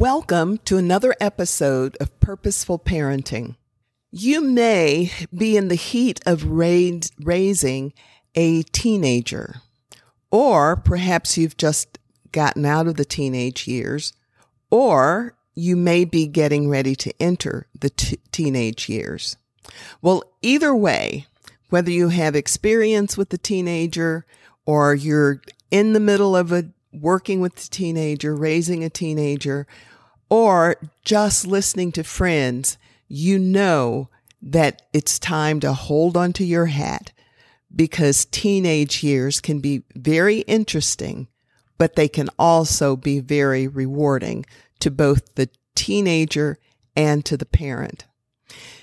Welcome to another episode of Purposeful Parenting. You may be in the heat of raising a teenager, or perhaps you've just gotten out of the teenage years, or you may be getting ready to enter the t- teenage years. Well, either way, whether you have experience with the teenager or you're in the middle of a working with the teenager, raising a teenager, or just listening to friends, you know that it's time to hold onto your hat because teenage years can be very interesting, but they can also be very rewarding to both the teenager and to the parent.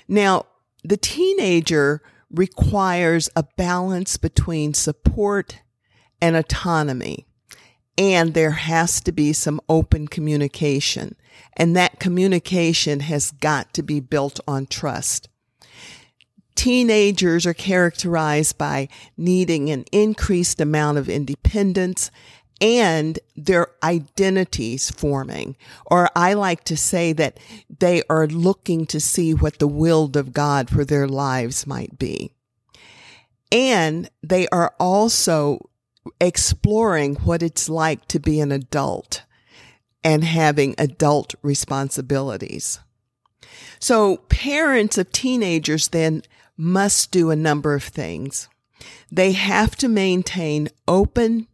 Now, the teenager requires a balance between support and autonomy. And there has to be some open communication. And that communication has got to be built on trust. Teenagers are characterized by needing an increased amount of independence and their identities forming. Or I like to say that they are looking to see what the will of God for their lives might be. And they are also exploring what it's like to be an adult and having adult responsibilities. So parents of teenagers then must do a number of things. They have to maintain open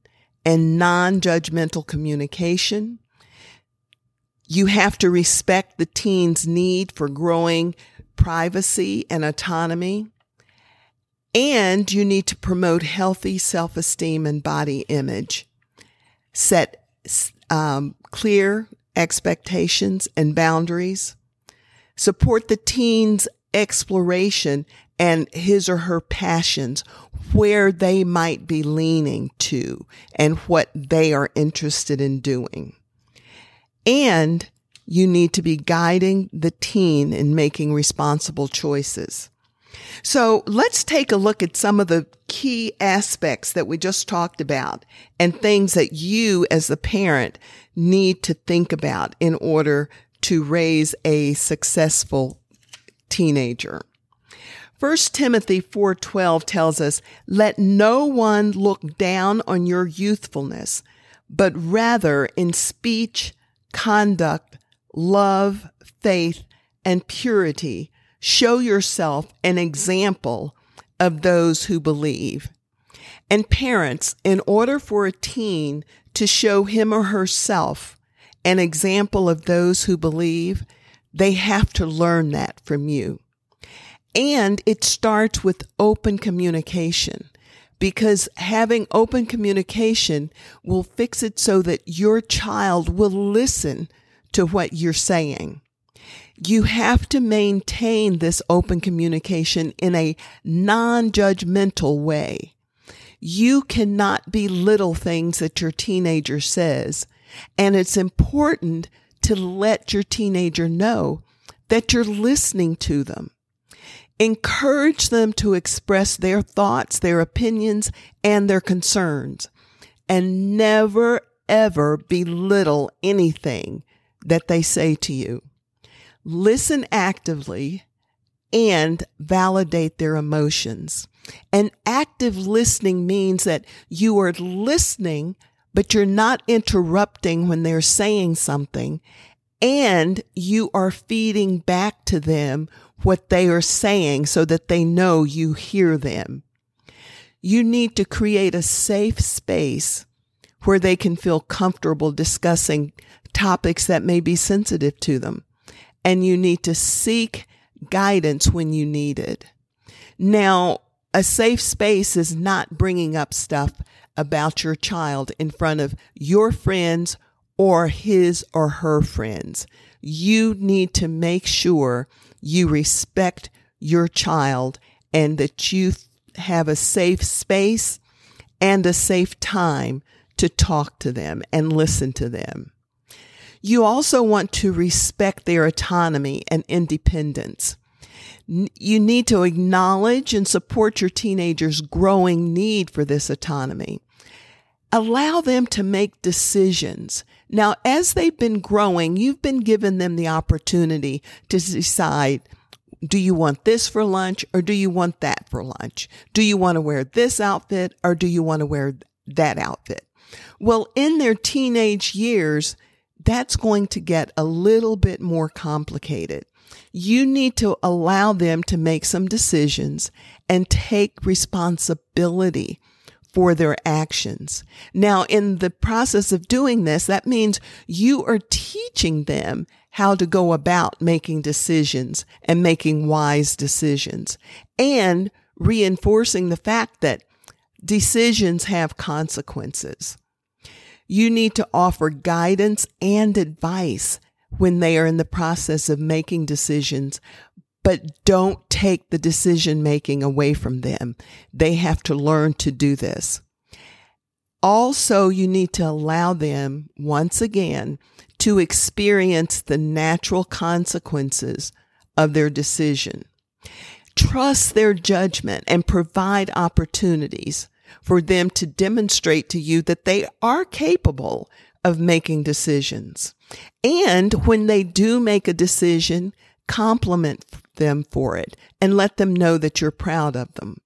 and non-judgmental communication. You have to respect the teen's need for growing privacy and autonomy. And you need to promote healthy self-esteem and body image. Set um, clear expectations and boundaries. Support the teen's exploration and his or her passions, where they might be leaning to and what they are interested in doing. And you need to be guiding the teen in making responsible choices. So let's take a look at some of the key aspects that we just talked about and things that you as the parent need to think about in order to raise a successful teenager. 1 Timothy 4:12 tells us, "Let no one look down on your youthfulness, but rather in speech, conduct, love, faith, and purity show yourself an example of those who believe. And parents, in order for a teen to show him or herself an example of those who believe, they have to learn that from you. And it starts with open communication because having open communication will fix it so that your child will listen to what you're saying you have to maintain this open communication in a non-judgmental way. You cannot belittle things that your teenager says. And it's important to let your teenager know that you're listening to them. Encourage them to express their thoughts, their opinions, and their concerns. And never, ever belittle anything that they say to you listen actively and validate their emotions. And active listening means that you are listening, but you're not interrupting when they're saying something. And you are feeding back to them what they are saying so that they know you hear them. You need to create a safe space where they can feel comfortable discussing topics that may be sensitive to them and you need to seek guidance when you need it. Now, a safe space is not bringing up stuff about your child in front of your friends or his or her friends. You need to make sure you respect your child and that you have a safe space and a safe time to talk to them and listen to them. You also want to respect their autonomy and independence. You need to acknowledge and support your teenager's growing need for this autonomy. Allow them to make decisions. Now, as they've been growing, you've been given them the opportunity to decide do you want this for lunch or do you want that for lunch? Do you want to wear this outfit or do you want to wear that outfit? Well, in their teenage years, that's going to get a little bit more complicated. You need to allow them to make some decisions and take responsibility for their actions. Now, in the process of doing this, that means you are teaching them how to go about making decisions and making wise decisions and reinforcing the fact that decisions have consequences. You need to offer guidance and advice when they are in the process of making decisions, but don't take the decision making away from them. They have to learn to do this. Also, you need to allow them, once again, to experience the natural consequences of their decision. Trust their judgment and provide opportunities for them to demonstrate to you that they are capable of making decisions. And when they do make a decision, compliment them for it and let them know that you're proud of them.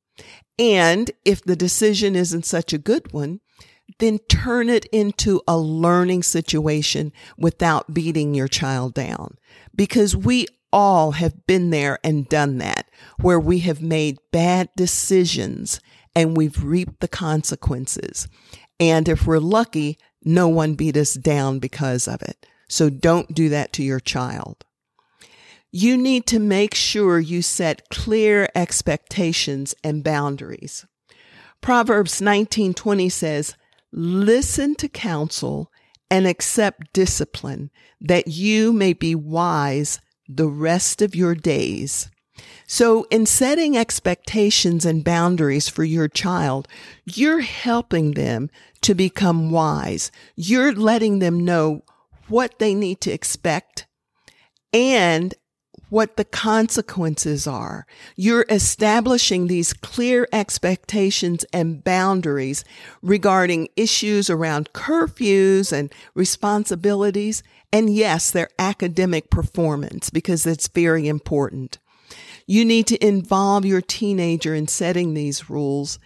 And if the decision isn't such a good one, then turn it into a learning situation without beating your child down. Because we all have been there and done that, where we have made bad decisions and we've reaped the consequences. And if we're lucky, no one beat us down because of it. So don't do that to your child. You need to make sure you set clear expectations and boundaries. Proverbs 19:20 says, "Listen to counsel and accept discipline, that you may be wise the rest of your days." So in setting expectations and boundaries for your child, you're helping them to become wise. You're letting them know what they need to expect and what the consequences are. You're establishing these clear expectations and boundaries regarding issues around curfews and responsibilities. And yes, their academic performance because it's very important. You need to involve your teenager in setting these rules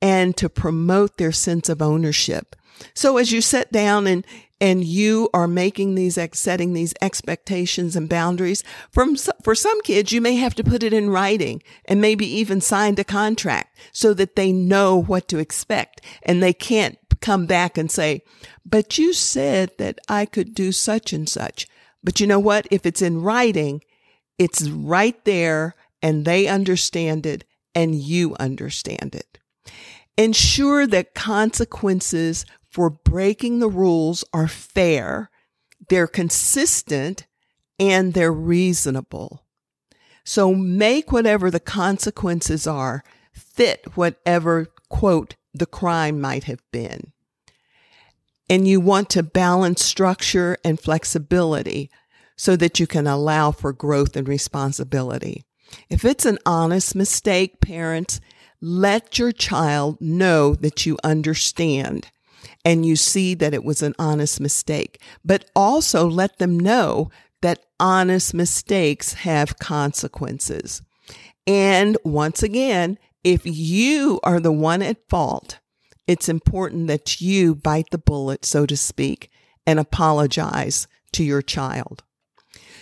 and to promote their sense of ownership. So as you sit down and and you are making these setting these expectations and boundaries from for some kids you may have to put it in writing and maybe even sign a contract so that they know what to expect and they can't come back and say but you said that I could do such and such but you know what if it's in writing it's right there and they understand it and you understand it ensure that consequences for breaking the rules are fair, they're consistent, and they're reasonable. So make whatever the consequences are fit whatever, quote, the crime might have been. And you want to balance structure and flexibility so that you can allow for growth and responsibility. If it's an honest mistake, parents, let your child know that you understand and you see that it was an honest mistake, but also let them know that honest mistakes have consequences. And once again, if you are the one at fault, it's important that you bite the bullet, so to speak, and apologize to your child.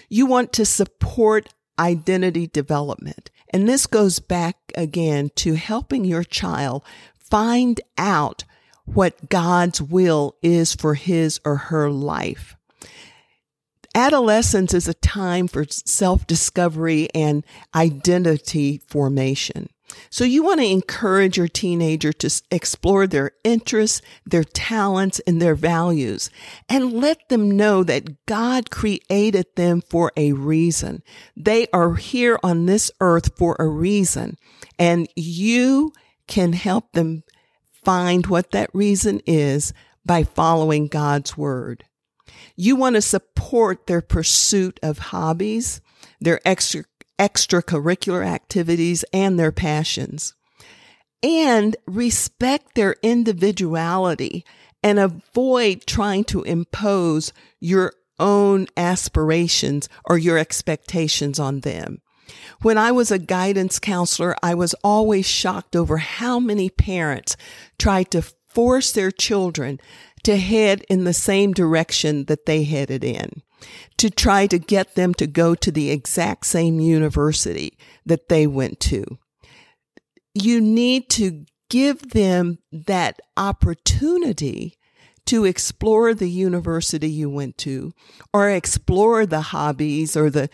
You want to support identity development. And this goes back again to helping your child find out what God's will is for his or her life. Adolescence is a time for self discovery and identity formation. So you want to encourage your teenager to explore their interests, their talents, and their values and let them know that God created them for a reason. They are here on this earth for a reason and you can help them find what that reason is by following God's word. You want to support their pursuit of hobbies, their extra extracurricular activities and their passions. And respect their individuality and avoid trying to impose your own aspirations or your expectations on them. When I was a guidance counselor, I was always shocked over how many parents tried to force their children to head in the same direction that they headed in to try to get them to go to the exact same university that they went to. You need to give them that opportunity to explore the university you went to or explore the hobbies or the,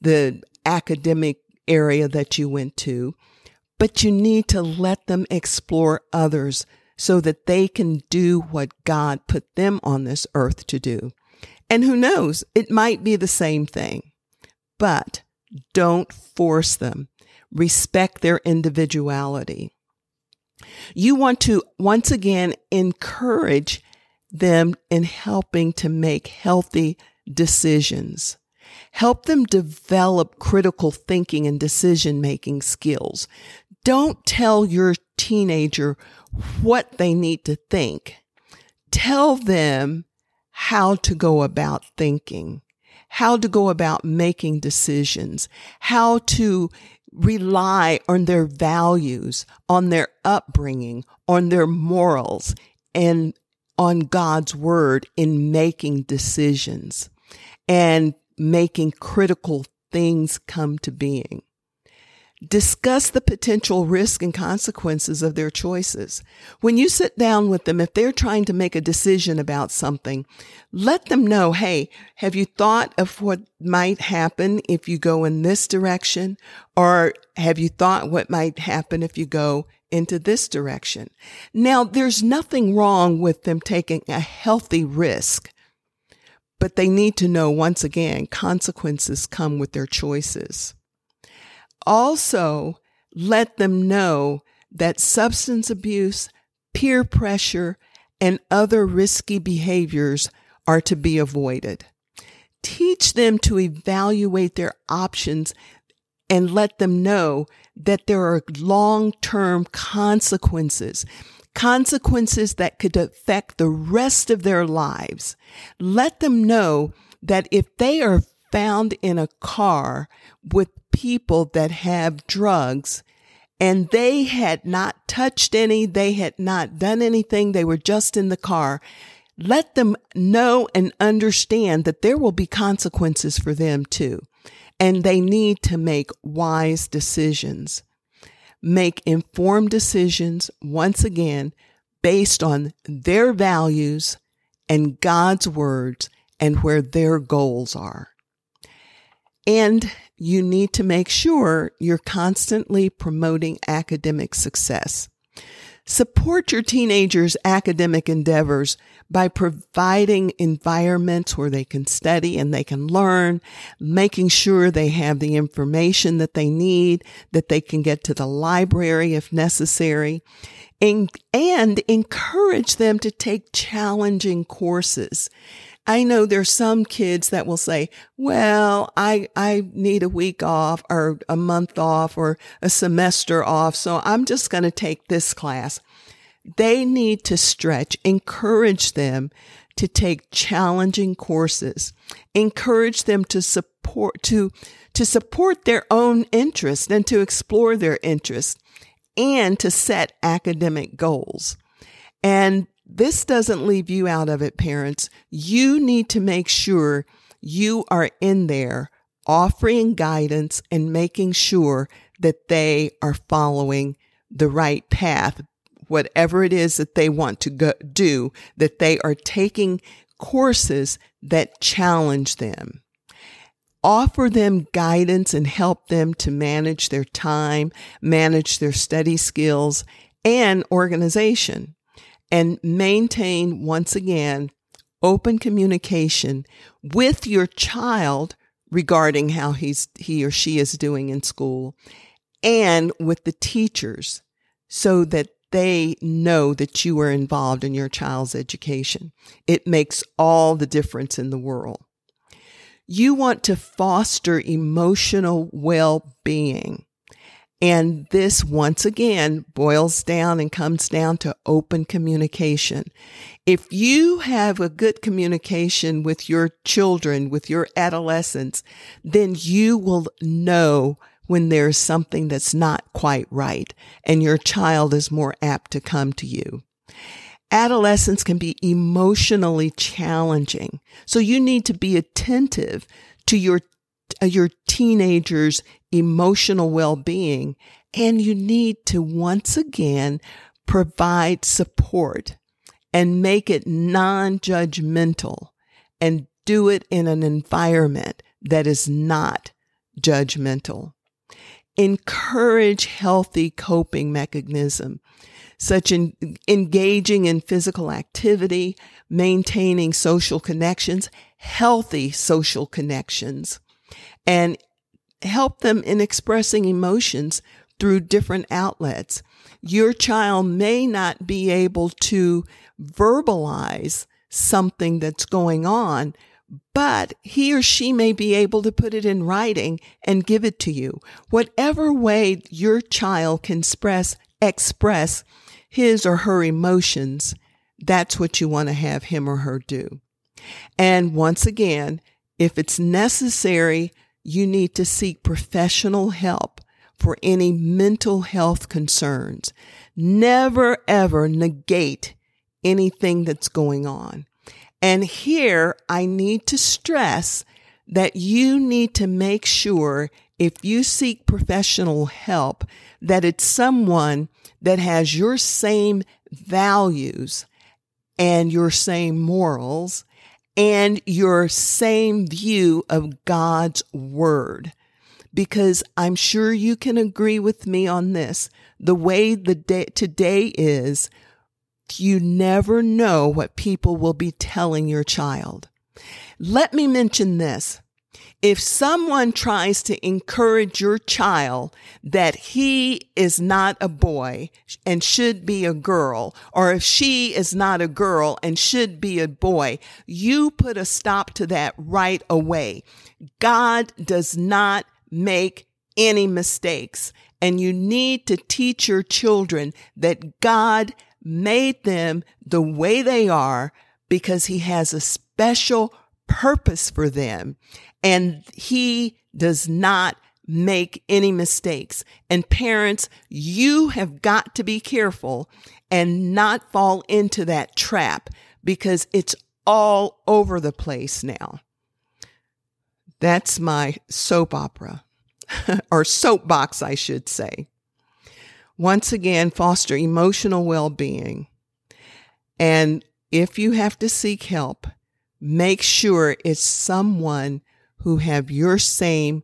the academic area that you went to. But you need to let them explore others so that they can do what God put them on this earth to do. And who knows, it might be the same thing, but don't force them. Respect their individuality. You want to once again encourage them in helping to make healthy decisions. Help them develop critical thinking and decision making skills. Don't tell your teenager what they need to think. Tell them how to go about thinking, how to go about making decisions, how to rely on their values, on their upbringing, on their morals, and on God's word in making decisions and making critical things come to being. Discuss the potential risk and consequences of their choices. When you sit down with them, if they're trying to make a decision about something, let them know, hey, have you thought of what might happen if you go in this direction? Or have you thought what might happen if you go into this direction? Now, there's nothing wrong with them taking a healthy risk, but they need to know once again, consequences come with their choices also let them know that substance abuse, peer pressure, and other risky behaviors are to be avoided. Teach them to evaluate their options and let them know that there are long term consequences, consequences that could affect the rest of their lives. Let them know that if they are found in a car with people that have drugs and they had not touched any, they had not done anything, they were just in the car. Let them know and understand that there will be consequences for them too. And they need to make wise decisions. Make informed decisions, once again, based on their values and God's words and where their goals are. And you need to make sure you're constantly promoting academic success. Support your teenagers' academic endeavors by providing environments where they can study and they can learn, making sure they have the information that they need, that they can get to the library if necessary, and, and encourage them to take challenging courses. I know there's some kids that will say, well, I, I need a week off or a month off or a semester off. So I'm just going to take this class. They need to stretch, encourage them to take challenging courses, encourage them to support, to, to support their own interests and to explore their interests and to set academic goals. And this doesn't leave you out of it, parents. You need to make sure you are in there offering guidance and making sure that they are following the right path, whatever it is that they want to go, do, that they are taking courses that challenge them. offer them guidance and help them to manage their time, manage their study skills and organization, and maintain once again open communication with your child regarding how he's, he or she is doing in school and with the teachers so that they know that you are involved in your child's education. It makes all the difference in the world. You want to foster emotional well-being. And this once again boils down and comes down to open communication. If you have a good communication with your children, with your adolescents, then you will know when there's something that's not quite right and your child is more apt to come to you. Adolescence can be emotionally challenging. So you need to be attentive to your, uh, your teenager's emotional well-being and you need to once again provide support and make it non-judgmental and do it in an environment that is not judgmental. Encourage healthy coping mechanism such in engaging in physical activity, maintaining social connections, healthy social connections, and help them in expressing emotions through different outlets. Your child may not be able to verbalize something that's going on, but he or she may be able to put it in writing and give it to you. Whatever way your child can express, express his or her emotions, that's what you want to have him or her do. And once again, if it's necessary, you need to seek professional help for any mental health concerns. Never ever negate anything that's going on. And here I need to stress that you need to make sure if you seek professional help that it's someone that has your same values and your same morals and your same view of God's word. Because I'm sure you can agree with me on this. The way the day today is, you never know what people will be telling your child. Let me mention this. If someone tries to encourage your child that he is not a boy and should be a girl, or if she is not a girl and should be a boy, you put a stop to that right away. God does not make any mistakes. And you need to teach your children that God made them the way they are because he has a special purpose for them and he does not make any mistakes. And parents, you have got to be careful and not fall into that trap because it's all over the place now. That's my soap opera or soapbox, I should say. Once again, foster emotional well-being. And if you have to seek help, make sure it's someone who have your same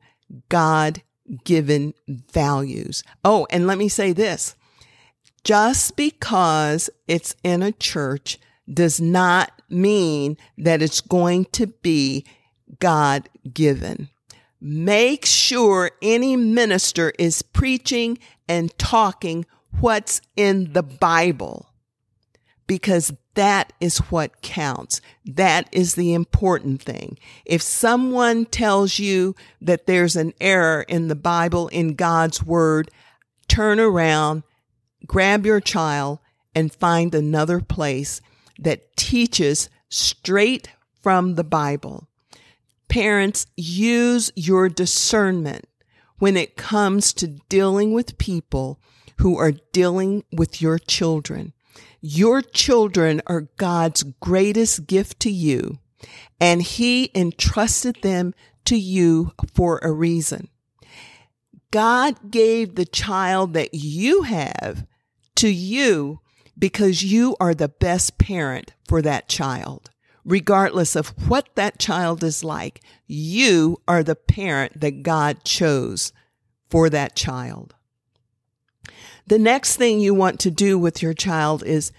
God given values. Oh, and let me say this. Just because it's in a church does not mean that it's going to be God given. Make sure any minister is preaching and talking what's in the Bible because that is what counts. That is the important thing. If someone tells you that there's an error in the Bible, in God's word, turn around, grab your child and find another place that teaches straight from the Bible. Parents, use your discernment when it comes to dealing with people who are dealing with your children. Your children are God's greatest gift to you, and He entrusted them to you for a reason. God gave the child that you have to you because you are the best parent for that child. regardless of what that child is like. You are the parent that God chose for that child. The next thing you want to do with your child is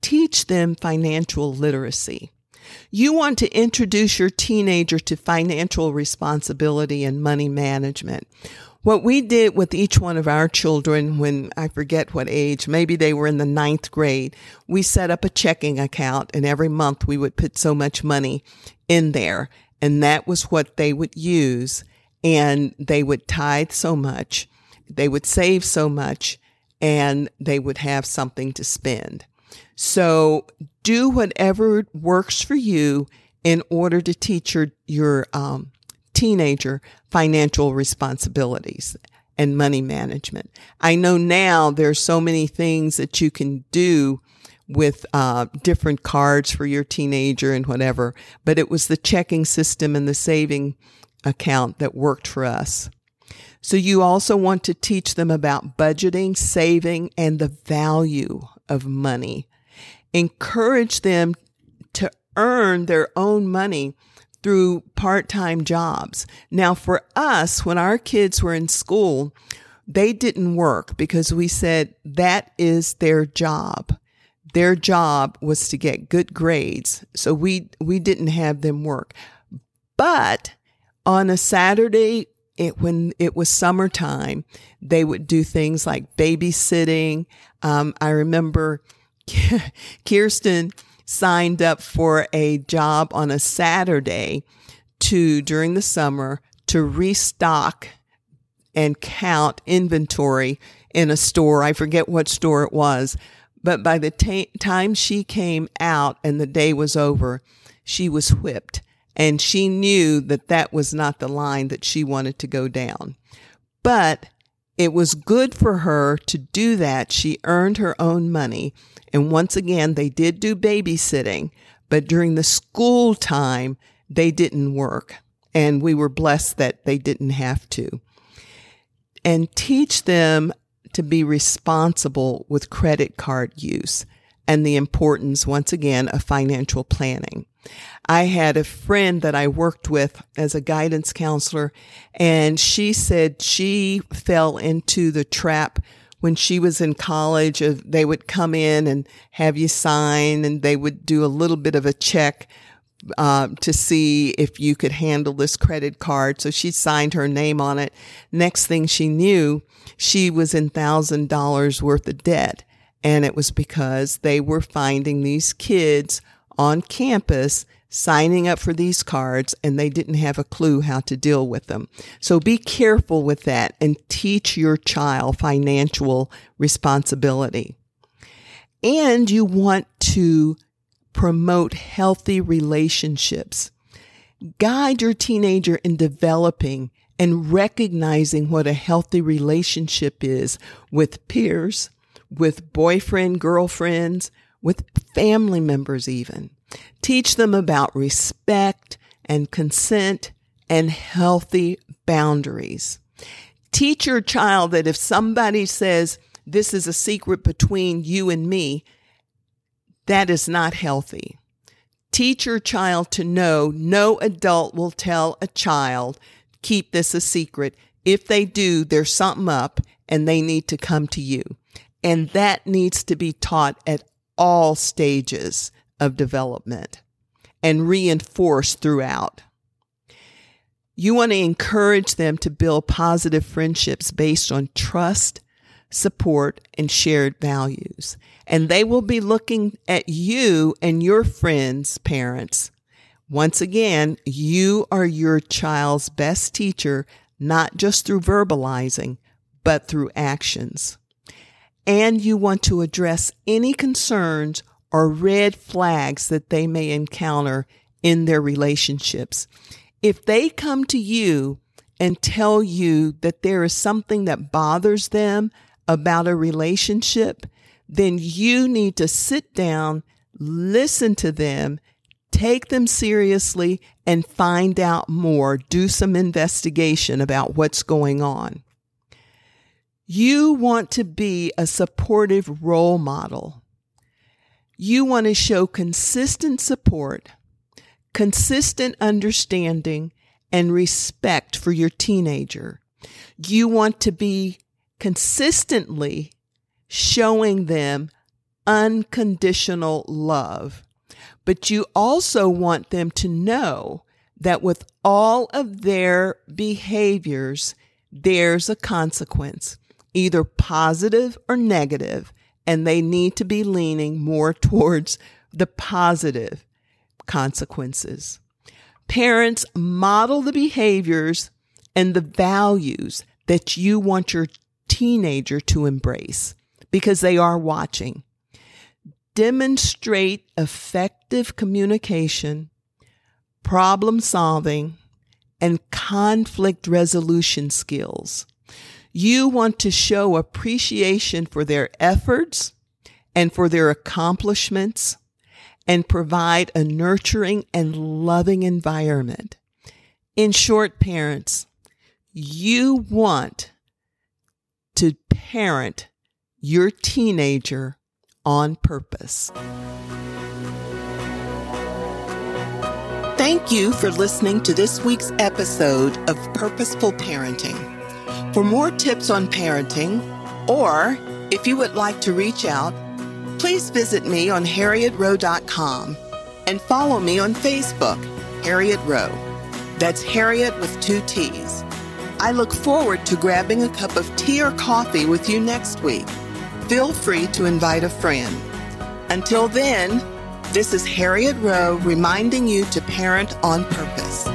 teach them financial literacy. You want to introduce your teenager to financial responsibility and money management. What we did with each one of our children when I forget what age, maybe they were in the ninth grade, we set up a checking account and every month we would put so much money in there. And that was what they would use. And they would tithe so much, they would save so much, and they would have something to spend. So do whatever works for you in order to teach your, your, um, teenager financial responsibilities and money management. I know now there's so many things that you can do with uh, different cards for your teenager and whatever, but it was the checking system and the saving account that worked for us. So you also want to teach them about budgeting, saving, and the value of money encourage them to earn their own money through part-time jobs. Now for us, when our kids were in school, they didn't work because we said that is their job. Their job was to get good grades. So we, we didn't have them work. But on a Saturday, it, when it was summertime, they would do things like babysitting. Um, I remember Kirsten signed up for a job on a Saturday to, during the summer, to restock and count inventory in a store. I forget what store it was, but by the t- time she came out and the day was over, she was whipped and she knew that that was not the line that she wanted to go down. But it was good for her to do that. She earned her own money. And once again, they did do babysitting, but during the school time, they didn't work. And we were blessed that they didn't have to. And teach them to be responsible with credit card use and the importance, once again, of financial planning. I had a friend that I worked with as a guidance counselor, and she said she fell into the trap when she was in college. They would come in and have you sign, and they would do a little bit of a check uh, to see if you could handle this credit card. So she signed her name on it. Next thing she knew, she was in thousand dollars worth of debt. And it was because they were finding these kids on campus signing up for these cards and they didn't have a clue how to deal with them. So be careful with that and teach your child financial responsibility. And you want to promote healthy relationships. Guide your teenager in developing and recognizing what a healthy relationship is with peers, with boyfriend, girlfriends, with family members even. Teach them about respect and consent and healthy boundaries. Teach your child that if somebody says, this is a secret between you and me, that is not healthy. Teach your child to know no adult will tell a child, keep this a secret. If they do, there's something up and they need to come to you. And that needs to be taught at all stages of development and reinforced throughout. You want to encourage them to build positive friendships based on trust, support, and shared values. And they will be looking at you and your friends' parents. Once again, you are your child's best teacher, not just through verbalizing, but through actions and you want to address any concerns or red flags that they may encounter in their relationships. If they come to you and tell you that there is something that bothers them about a relationship, then you need to sit down, listen to them, take them seriously, and find out more. Do some investigation about what's going on. You want to be a supportive role model. You want to show consistent support consistent understanding and respect for your teenager. You want to be consistently showing them unconditional love. But you also want them to know that with all of their behaviors, there's a consequence, either positive or negative, and they need to be leaning more towards the positive consequences. Parents model the behaviors and the values that you want your teenager to embrace because they are watching. Demonstrate effective communication, problem solving, and conflict resolution skills. You want to show appreciation for their efforts and for their accomplishments and provide a nurturing and loving environment. In short, parents, you want to parent your teenager on purpose. Thank you for listening to this week's episode of Purposeful Parenting. For more tips on parenting, or if you would like to reach out, please visit me on harrietrowe.com and follow me on Facebook, Harriett Rowe. That's Harriett with two T's. I look forward to grabbing a cup of tea or coffee with you next week. Feel free to invite a friend. Until then, this is Harriett Rowe reminding you to parent on purpose.